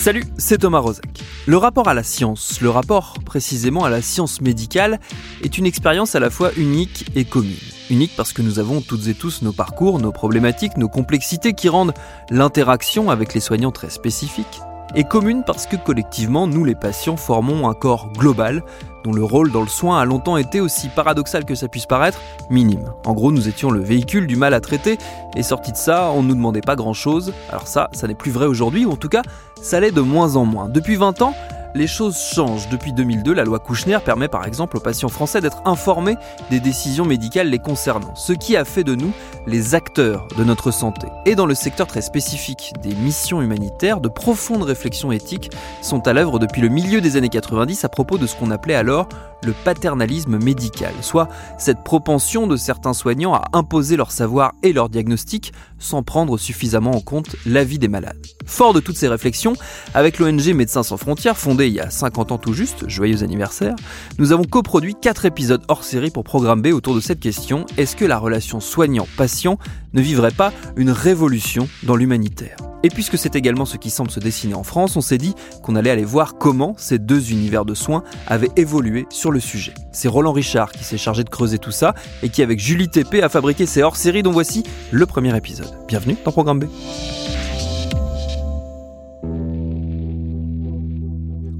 Salut, c'est Thomas Rozek. Le rapport à la science, le rapport précisément à la science médicale, est une expérience à la fois unique et commune. Unique parce que nous avons toutes et tous nos parcours, nos problématiques, nos complexités qui rendent l'interaction avec les soignants très spécifique et commune parce que collectivement, nous les patients formons un corps global dont le rôle dans le soin a longtemps été, aussi paradoxal que ça puisse paraître, minime. En gros, nous étions le véhicule du mal à traiter, et sorti de ça, on ne nous demandait pas grand-chose. Alors ça, ça n'est plus vrai aujourd'hui, ou en tout cas, ça l'est de moins en moins. Depuis 20 ans, les choses changent. Depuis 2002, la loi Kouchner permet par exemple aux patients français d'être informés des décisions médicales les concernant, ce qui a fait de nous les acteurs de notre santé. Et dans le secteur très spécifique des missions humanitaires, de profondes réflexions éthiques sont à l'œuvre depuis le milieu des années 90 à propos de ce qu'on appelait alors le paternalisme médical, soit cette propension de certains soignants à imposer leur savoir et leur diagnostic sans prendre suffisamment en compte l'avis des malades. Fort de toutes ces réflexions, avec l'ONG Médecins sans frontières, fondée il y a 50 ans tout juste, joyeux anniversaire, nous avons coproduit 4 épisodes hors série pour Programme B autour de cette question, est-ce que la relation soignant-patient ne vivrait pas une révolution dans l'humanitaire? Et puisque c'est également ce qui semble se dessiner en France, on s'est dit qu'on allait aller voir comment ces deux univers de soins avaient évolué sur le sujet. C'est Roland Richard qui s'est chargé de creuser tout ça et qui, avec Julie TP, a fabriqué ces hors-séries dont voici le premier épisode. Bienvenue dans Programme B.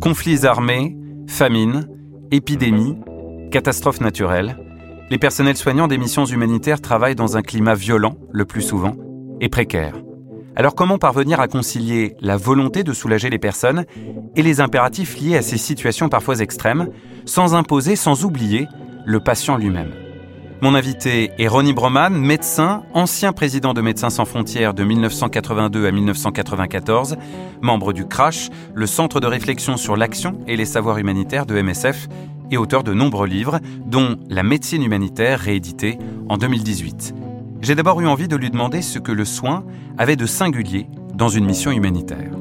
Conflits armés, famine, épidémies, catastrophes naturelles, les personnels soignants des missions humanitaires travaillent dans un climat violent, le plus souvent, et précaire. Alors comment parvenir à concilier la volonté de soulager les personnes et les impératifs liés à ces situations parfois extrêmes, sans imposer, sans oublier le patient lui-même? Mon invité est Ronnie Broman, médecin, ancien président de Médecins sans frontières de 1982 à 1994, membre du CRASH, le Centre de réflexion sur l'action et les savoirs humanitaires de MSF, et auteur de nombreux livres, dont La médecine humanitaire réédité en 2018 j'ai d'abord eu envie de lui demander ce que le soin avait de singulier dans une mission humanitaire.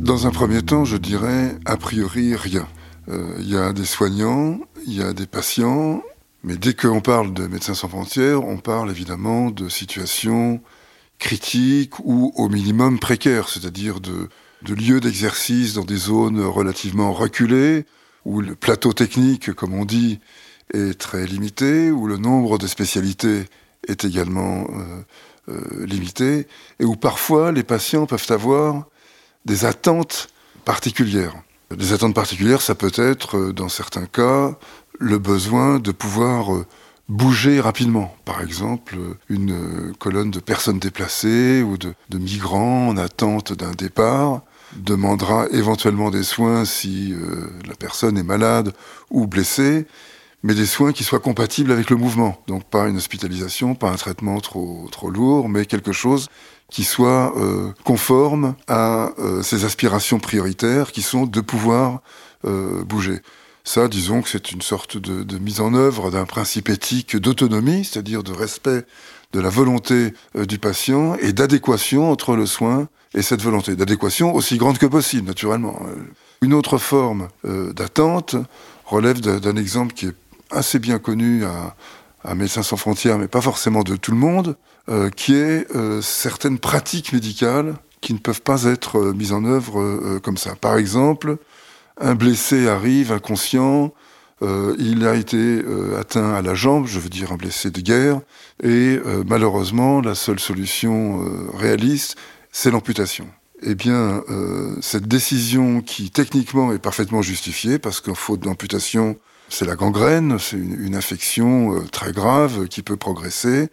Dans un premier temps, je dirais a priori rien. Euh, il y a des soignants, il y a des patients, mais dès qu'on parle de Médecins sans frontières, on parle évidemment de situations critiques ou au minimum précaires, c'est-à-dire de, lieux d'exercice dans des zones relativement reculées, où le plateau technique, comme on dit, est très limité, où le nombre de spécialités est également euh, euh, limité, et où parfois les patients peuvent avoir des attentes particulières. Des attentes particulières, ça peut être, euh, dans certains cas, le besoin de pouvoir bouger rapidement. Par exemple, une colonne de personnes déplacées ou de, migrants en attente d'un départ demandera éventuellement des soins si la personne est malade ou blessée, mais des soins qui soient compatibles avec le mouvement. Donc pas une hospitalisation, pas un traitement trop lourd, mais quelque chose qui soit euh, conforme à euh, ces aspirations prioritaires qui sont de pouvoir euh, bouger. Ça, disons que c'est une sorte de, mise en œuvre d'un principe éthique d'autonomie, c'est-à-dire de respect de la volonté euh, du patient et d'adéquation entre le soin et cette volonté. D'adéquation aussi grande que possible, naturellement. Une autre forme d'attente relève d'un exemple qui est assez bien connu à Médecins sans frontières, mais pas forcément de tout le monde, euh, qui est euh, certaines pratiques médicales qui ne peuvent pas être euh, mises en œuvre comme ça. Par exemple, un blessé arrive inconscient, il a été atteint à la jambe, je veux dire un blessé de guerre, et malheureusement, la seule solution réaliste, c'est l'amputation. Eh bien, cette décision qui techniquement est parfaitement justifiée, parce qu'en faute d'amputation, c'est la gangrène, c'est une, infection euh, très grave qui peut progresser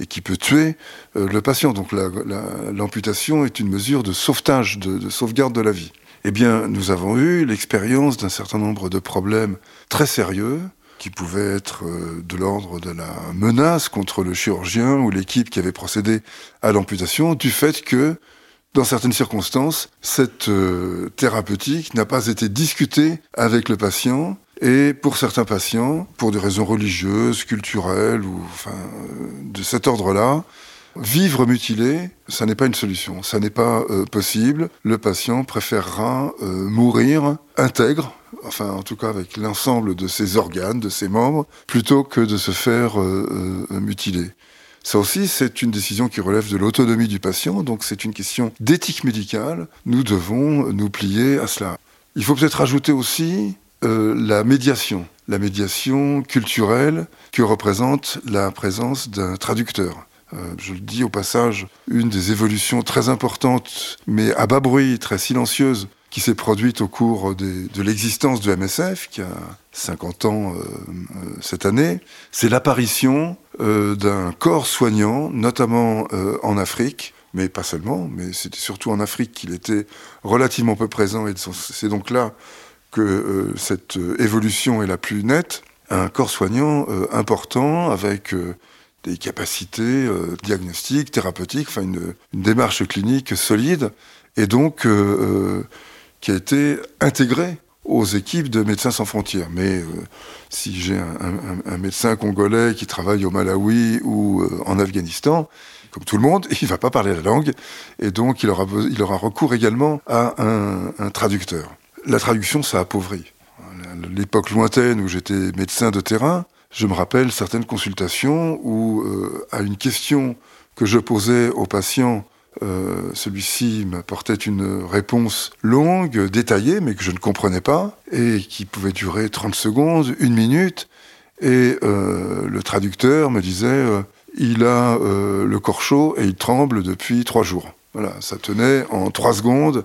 et qui peut tuer euh, le patient. Donc l'amputation est une mesure de sauvetage, de, sauvegarde de la vie. Eh bien, nous avons eu l'expérience d'un certain nombre de problèmes très sérieux qui pouvaient être euh, de l'ordre de la menace contre le chirurgien ou l'équipe qui avait procédé à l'amputation, du fait que, dans certaines circonstances, cette thérapeutique n'a pas été discutée avec le patient et pour certains patients, pour des raisons religieuses, culturelles ou de cet ordre-là, vivre mutilé, ça n'est pas une solution, ça n'est pas euh, possible. Le patient préférera euh, mourir intègre, enfin en tout cas avec l'ensemble de ses organes, de ses membres, plutôt que de se faire euh, mutiler. Ça aussi, c'est une décision qui relève de l'autonomie du patient, donc c'est une question d'éthique médicale. Nous devons nous plier à cela. Il faut peut-être ajouter aussi euh, la médiation, la médiation culturelle que représente la présence d'un traducteur. Euh, je le dis au passage, une des évolutions très importantes, mais à bas bruit, très silencieuse, qui s'est produite au cours de l'existence de MSF, qui a 50 ans euh, cette année, c'est l'apparition d'un corps soignant, notamment en Afrique, mais pas seulement, mais c'était surtout en Afrique qu'il était relativement peu présent, et c'est donc là que euh, cette euh, évolution est la plus nette, un corps soignant euh, important avec des capacités diagnostiques, thérapeutiques, enfin une, démarche clinique solide, et donc qui a été intégré aux équipes de Médecins sans frontières. Mais si j'ai un, médecin congolais qui travaille au Malawi ou en Afghanistan, comme tout le monde, il ne va pas parler la langue, et donc il aura recours également à un traducteur la traduction, ça appauvrit. L'époque lointaine où j'étais médecin de terrain, je me rappelle certaines consultations où, euh, à une question que je posais au patient, euh, celui-ci m'apportait une réponse longue, détaillée, mais que je ne comprenais pas, et qui pouvait durer 30 secondes, une minute, et euh, le traducteur me disait, il a le corps chaud et il tremble depuis trois jours. Voilà, ça tenait en trois secondes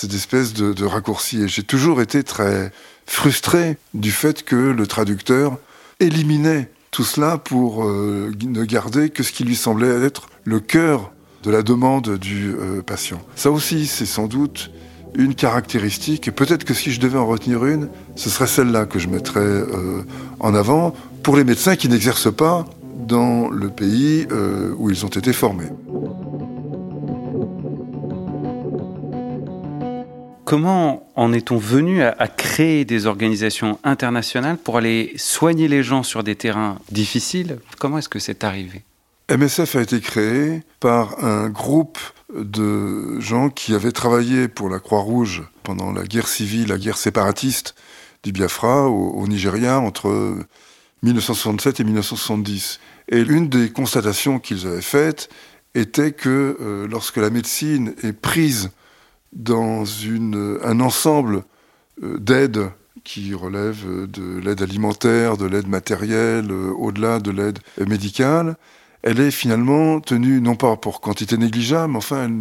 cette espèce de, raccourci. Et j'ai toujours été très frustré du fait que le traducteur éliminait tout cela pour euh, ne garder que ce qui lui semblait être le cœur de la demande du euh, patient. Ça aussi, c'est sans doute une caractéristique, et peut-être que si je devais en retenir une, ce serait celle-là que je mettrais euh, en avant pour les médecins qui n'exercent pas dans le pays où ils ont été formés. Comment en est-on venu à, créer des organisations internationales pour aller soigner les gens sur des terrains difficiles? Comment est-ce que c'est arrivé? MSF a été créé par un groupe de gens qui avaient travaillé pour la Croix-Rouge pendant la guerre civile, la guerre séparatiste du Biafra au, Nigeria entre 1967 et 1970. Et l'une des constatations qu'ils avaient faites était que euh, lorsque la médecine est prise dans un ensemble euh, d'aides qui relève de l'aide alimentaire, de l'aide matérielle, euh, au-delà de l'aide médicale, elle est finalement tenue non pas pour quantité négligeable, mais enfin elle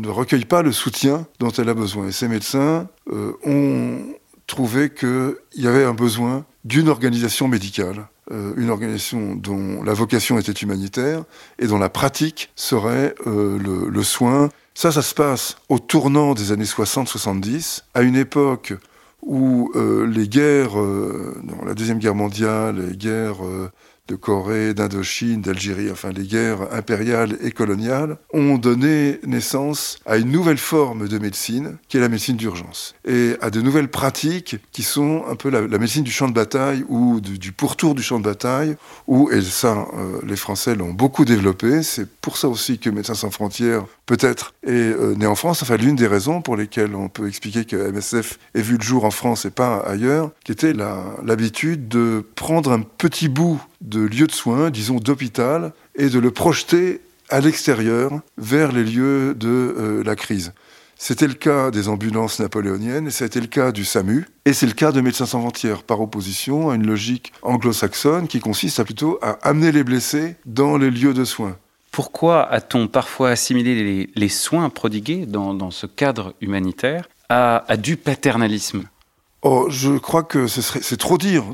ne, recueille pas le soutien dont elle a besoin. Et ces médecins euh, ont trouvé qu'il y avait un besoin d'une organisation médicale, une organisation dont la vocation était humanitaire et dont la pratique serait le soin ça, ça se passe au tournant des années 60-70, à une époque où euh, les guerres, euh, la Deuxième Guerre mondiale, les guerres euh, de Corée, d'Indochine, d'Algérie, enfin les guerres impériales et coloniales, ont donné naissance à une nouvelle forme de médecine, qui est la médecine d'urgence, et à de nouvelles pratiques qui sont un peu la, médecine du champ de bataille ou du, pourtour du champ de bataille, où, et ça, les Français l'ont beaucoup développé, c'est pour ça aussi que Médecins sans frontières peut-être, est euh, né en France. Enfin, l'une des raisons pour lesquelles on peut expliquer que MSF est vu le jour en France et pas ailleurs, qui était l'habitude de prendre un petit bout de lieu de soins, disons d'hôpital, et de le projeter à l'extérieur vers les lieux de euh, la crise. C'était le cas des ambulances napoléoniennes, c'était le cas du SAMU, et c'est le cas de Médecins sans frontières, par opposition à une logique anglo-saxonne qui consiste à plutôt à amener les blessés dans les lieux de soins. Pourquoi a-t-on parfois assimilé les, soins prodigués dans, ce cadre humanitaire à, du paternalisme? Oh, je crois que c'est trop dire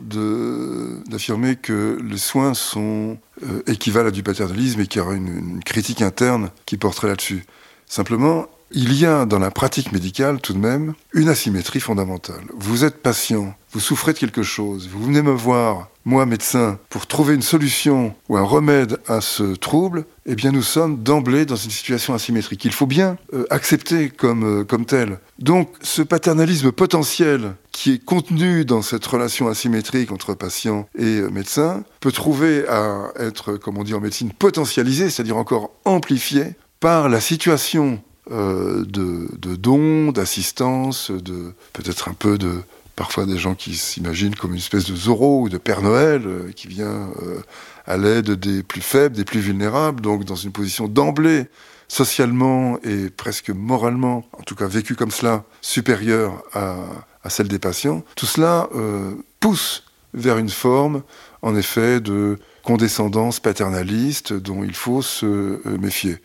d'affirmer que les soins sont euh, équivalent à du paternalisme et qu'il y aura une critique interne qui porterait là-dessus. Simplement, il y a dans la pratique médicale tout de même une asymétrie fondamentale. Vous êtes patient, vous souffrez de quelque chose, vous venez me voir, moi médecin, pour trouver une solution ou un remède à ce trouble, eh bien nous sommes d'emblée dans une situation asymétrique. Il faut bien euh, accepter comme, euh, comme tel. Donc ce paternalisme potentiel qui est contenu dans cette relation asymétrique entre patient et euh, médecin peut trouver à être, comme on dit en médecine, potentialisé, c'est-à-dire encore amplifié par la situation euh, de, dons, d'assistance, de peut-être un peu de parfois des gens qui s'imaginent comme une espèce de Zorro ou de Père Noël euh, qui vient euh, à l'aide des plus faibles, des plus vulnérables, donc dans une position d'emblée socialement et presque moralement, en tout cas vécue comme cela, supérieure à, celle des patients. Tout cela pousse vers une forme, en effet, de condescendance paternaliste dont il faut se méfier.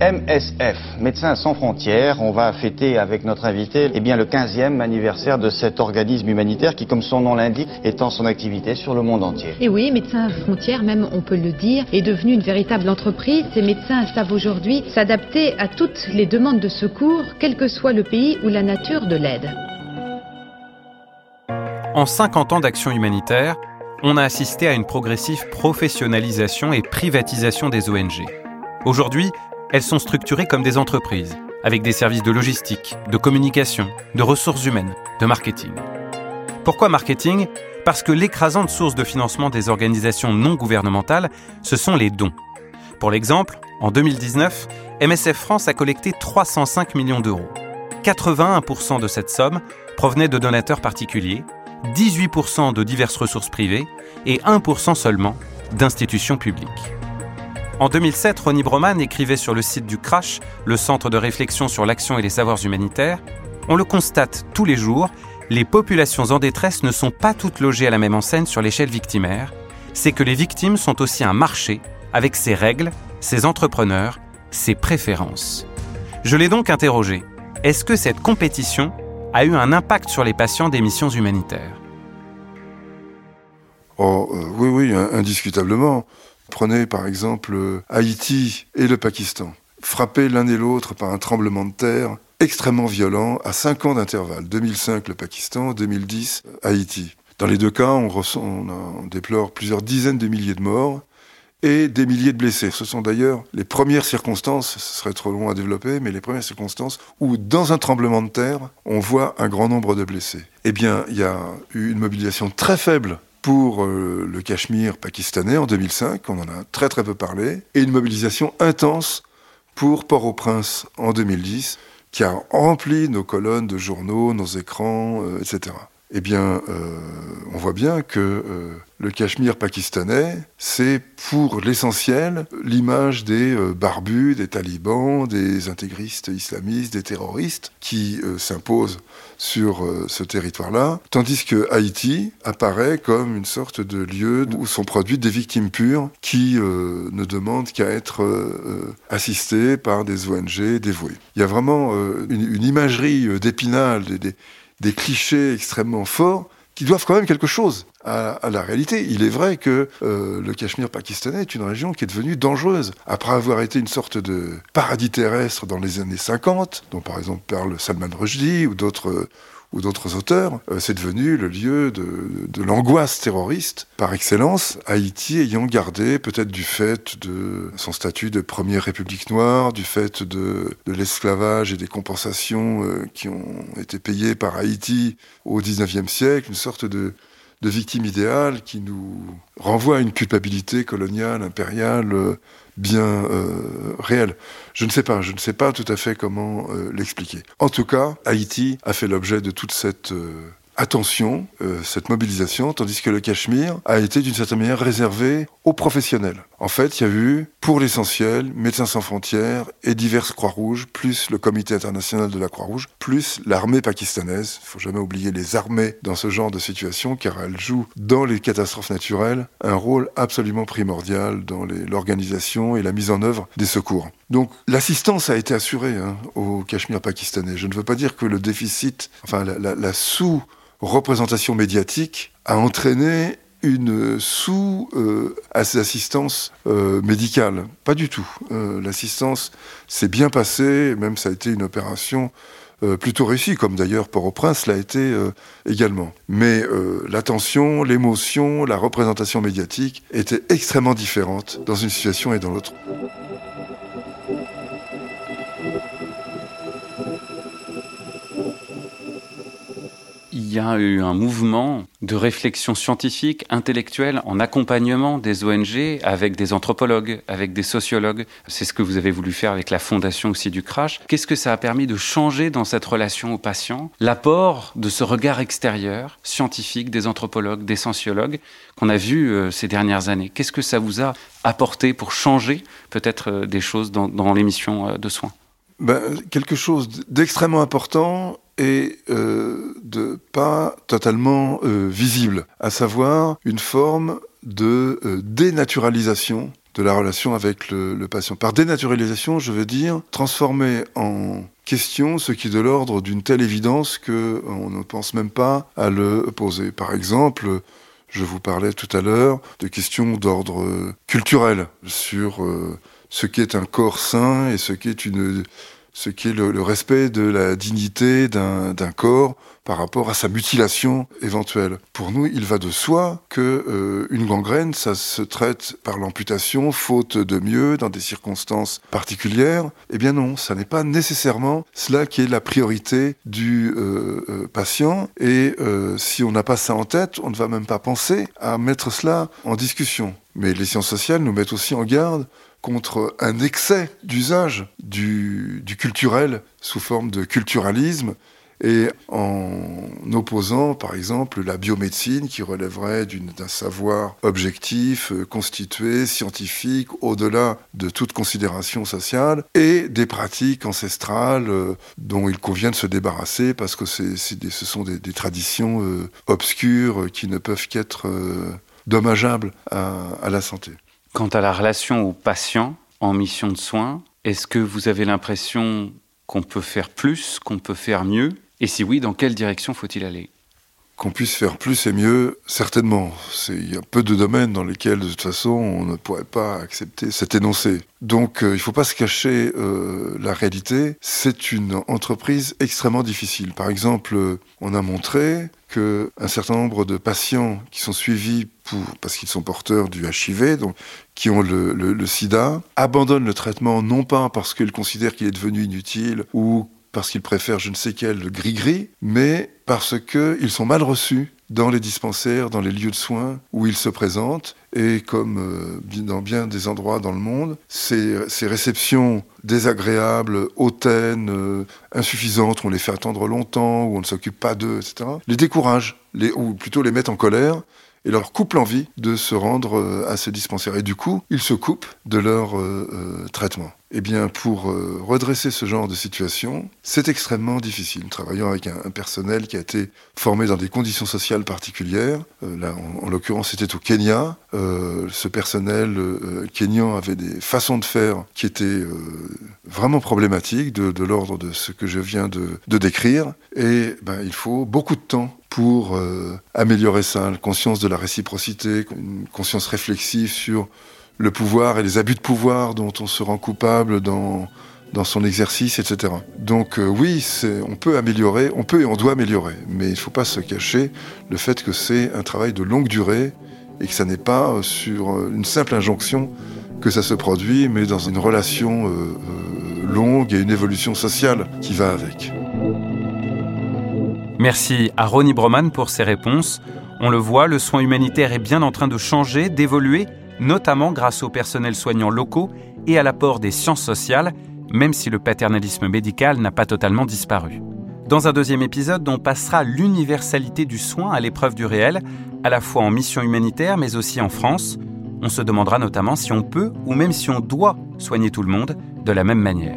MSF, Médecins sans frontières, on va fêter avec notre invité eh bien, le 15e anniversaire de cet organisme humanitaire qui, comme son nom l'indique, étend son activité sur le monde entier. Et oui, Médecins sans frontières, même on peut le dire, est devenu une véritable entreprise. Ces médecins savent aujourd'hui s'adapter à toutes les demandes de secours, quel que soit le pays ou la nature de l'aide. En 50 ans d'action humanitaire, on a assisté à une progressive professionnalisation et privatisation des ONG. Aujourd'hui, elles sont structurées comme des entreprises, avec des services de logistique, de communication, de ressources humaines, de marketing. Pourquoi marketing? Parce que l'écrasante source de financement des organisations non gouvernementales, ce sont les dons. Pour l'exemple, en 2019, MSF France a collecté 305 millions d'euros. 81% de cette somme provenait de donateurs particuliers, 18% de diverses ressources privées et 1% seulement d'institutions publiques. En 2007, Ronnie Broman écrivait sur le site du Crash, le centre de réflexion sur l'action et les savoirs humanitaires On le constate tous les jours, les populations en détresse ne sont pas toutes logées à la même enseigne sur l'échelle victimaire. C'est que les victimes sont aussi un marché avec ses règles, ses entrepreneurs, ses préférences. Je l'ai donc interrogé. Est-ce que cette compétition a eu un impact sur les patients des missions humanitaires? Oh, euh, oui, oui, indiscutablement. Prenez par exemple euh, Haïti et le Pakistan, frappés l'un et l'autre par un tremblement de terre extrêmement violent à 5 ans d'intervalle. 2005 le Pakistan, 2010 Haïti. Dans les deux cas, on, on, déplore plusieurs dizaines de milliers de morts et des milliers de blessés. Ce sont d'ailleurs les premières circonstances, ce serait trop long à développer, mais les premières circonstances où, dans un tremblement de terre, on voit un grand nombre de blessés. Eh bien, il y a eu une mobilisation très faible pour euh, le Cachemire pakistanais en 2005, on en a très très peu parlé, et une mobilisation intense pour Port-au-Prince en 2010, qui a rempli nos colonnes de journaux, nos écrans, euh, etc eh bien, euh, on voit bien que euh, le Cachemire pakistanais, c'est pour l'essentiel l'image des euh, barbus, des talibans, des intégristes islamistes, des terroristes qui s'imposent sur ce territoire-là, tandis que Haïti apparaît comme une sorte de lieu où sont produites des victimes pures qui ne demandent qu'à être assistées par des ONG dévouées. Il y a vraiment une, imagerie d'épinal, des des clichés extrêmement forts qui doivent quand même quelque chose à, la réalité. Il est vrai que euh, le Cachemire pakistanais est une région qui est devenue dangereuse. Après avoir été une sorte de paradis terrestre dans les années 50, dont par exemple parle Salman Rushdie ou d'autres ou d'autres auteurs, euh, c'est devenu le lieu de, l'angoisse terroriste par excellence, Haïti ayant gardé, peut-être du fait de son statut de première république noire, du fait de, l'esclavage et des compensations euh, qui ont été payées par Haïti au XIXe siècle, une sorte de, victime idéale qui nous renvoie à une culpabilité coloniale, impériale, euh, bien euh, réelle. Je ne sais pas, je ne sais pas tout à fait comment euh, l'expliquer. En tout cas, Haïti a fait l'objet de toute cette attention, euh, cette mobilisation, tandis que le Cachemire a été d'une certaine manière réservé aux professionnels. En fait, il y a eu, pour l'essentiel, Médecins sans frontières et diverses Croix-Rouges, plus le Comité international de la Croix-Rouge, plus l'armée pakistanaise. Il faut jamais oublier les armées dans ce genre de situation, car elles jouent dans les catastrophes naturelles un rôle absolument primordial dans l'organisation et la mise en œuvre des secours. Donc l'assistance a été assurée hein, au Cachemire pakistanais. Je ne veux pas dire que le déficit, enfin la sous représentation médiatique a entraîné une sous euh, euh, médicale. Pas du tout. Euh, l'assistance s'est bien passée, même ça a été une opération euh, plutôt réussie, comme d'ailleurs Port-au-Prince l'a été également. Mais l'attention, l'émotion, la représentation médiatique étaient extrêmement différentes dans une situation et dans l'autre. Il y a eu un mouvement de réflexion scientifique, intellectuelle, en accompagnement des ONG avec des anthropologues, avec des sociologues. C'est ce que vous avez voulu faire avec la fondation aussi du Crash. Qu'est-ce que ça a permis de changer dans cette relation au patient L'apport de ce regard extérieur, scientifique, des anthropologues, des sociologues, qu'on a vu euh, ces dernières années. Qu'est-ce que ça vous a apporté pour changer peut-être euh, des choses dans, dans l'émission euh, de soins? Ben, Quelque chose d'extrêmement important et euh, de pas totalement euh, visible, à savoir une forme de euh, dénaturalisation de la relation avec le, patient. Par dénaturalisation, je veux dire transformer en question ce qui est de l'ordre d'une telle évidence que on ne pense même pas à le poser. Par exemple, je vous parlais tout à l'heure de questions d'ordre culturel sur ce qu'est un corps sain et ce qu'est une ce qui est le, respect de la dignité d'un corps par rapport à sa mutilation éventuelle. Pour nous, il va de soi que euh, une gangrène, ça se traite par l'amputation, faute de mieux, dans des circonstances particulières. Eh bien non, ça n'est pas nécessairement cela qui est la priorité du euh, euh, patient. Et si on n'a pas ça en tête, on ne va même pas penser à mettre cela en discussion. Mais les sciences sociales nous mettent aussi en garde contre un excès d'usage du, culturel sous forme de culturalisme et en opposant, par exemple, la biomédecine qui relèverait d'un savoir objectif, euh, constitué, scientifique, au-delà de toute considération sociale, et des pratiques ancestrales euh, dont il convient de se débarrasser parce que ce sont des, traditions euh, obscures qui ne peuvent qu'être dommageables à la santé. Quant à la relation au patient en mission de soins, est-ce que vous avez l'impression qu'on peut faire plus, qu'on peut faire mieux? Et si oui, dans quelle direction faut-il aller? Qu'on puisse faire plus et mieux, certainement. Il y a peu de domaines dans lesquels, de toute façon, on ne pourrait pas accepter cet énoncé. Donc, euh, il ne faut pas se cacher euh, la réalité. C'est une entreprise extrêmement difficile. Par exemple, on a montré que un certain nombre de patients qui sont suivis parce qu'ils sont porteurs du HIV, donc qui ont le sida, abandonnent le traitement non pas parce qu'ils considèrent qu'il est devenu inutile ou parce qu'ils préfèrent je ne sais quel gris-gris, mais parce qu'ils sont mal reçus dans les dispensaires, dans les lieux de soins où ils se présentent. Et comme euh, dans bien des endroits dans le monde, ces, réceptions désagréables, hautaines, euh, insuffisantes, où on les fait attendre longtemps, où on ne s'occupe pas d'eux, etc., les découragent, les, ou plutôt les mettent en colère et leur coupe l'envie de se rendre euh, à ces dispensaires. Et du coup, ils se coupent de leur traitement. Eh bien, pour redresser ce genre de situation, c'est extrêmement difficile. Travaillant avec un, personnel qui a été formé dans des conditions sociales particulières, là, en l'occurrence, c'était au Kenya, euh, ce personnel euh, kényan avait des façons de faire qui étaient euh, vraiment problématiques, de, l'ordre de ce que je viens de, décrire. Et ben, il faut beaucoup de temps pour améliorer ça, la conscience de la réciprocité, une conscience réflexive sur le pouvoir et les abus de pouvoir dont on se rend coupable dans, dans son exercice, etc. Donc oui, on peut améliorer, on peut et on doit améliorer, mais il ne faut pas se cacher le fait que c'est un travail de longue durée et que ça n'est pas euh, sur euh, une simple injonction que ça se produit, mais dans une relation euh, longue et une évolution sociale qui va avec. Merci à Ronnie Broman pour ses réponses. On le voit, le soin humanitaire est bien en train de changer, d'évoluer, notamment grâce au personnel soignant locaux et à l'apport des sciences sociales, même si le paternalisme médical n'a pas totalement disparu. Dans un deuxième épisode, on passera l'universalité du soin à l'épreuve du réel, à la fois en mission humanitaire mais aussi en France. On se demandera notamment si on peut ou même si on doit soigner tout le monde de la même manière.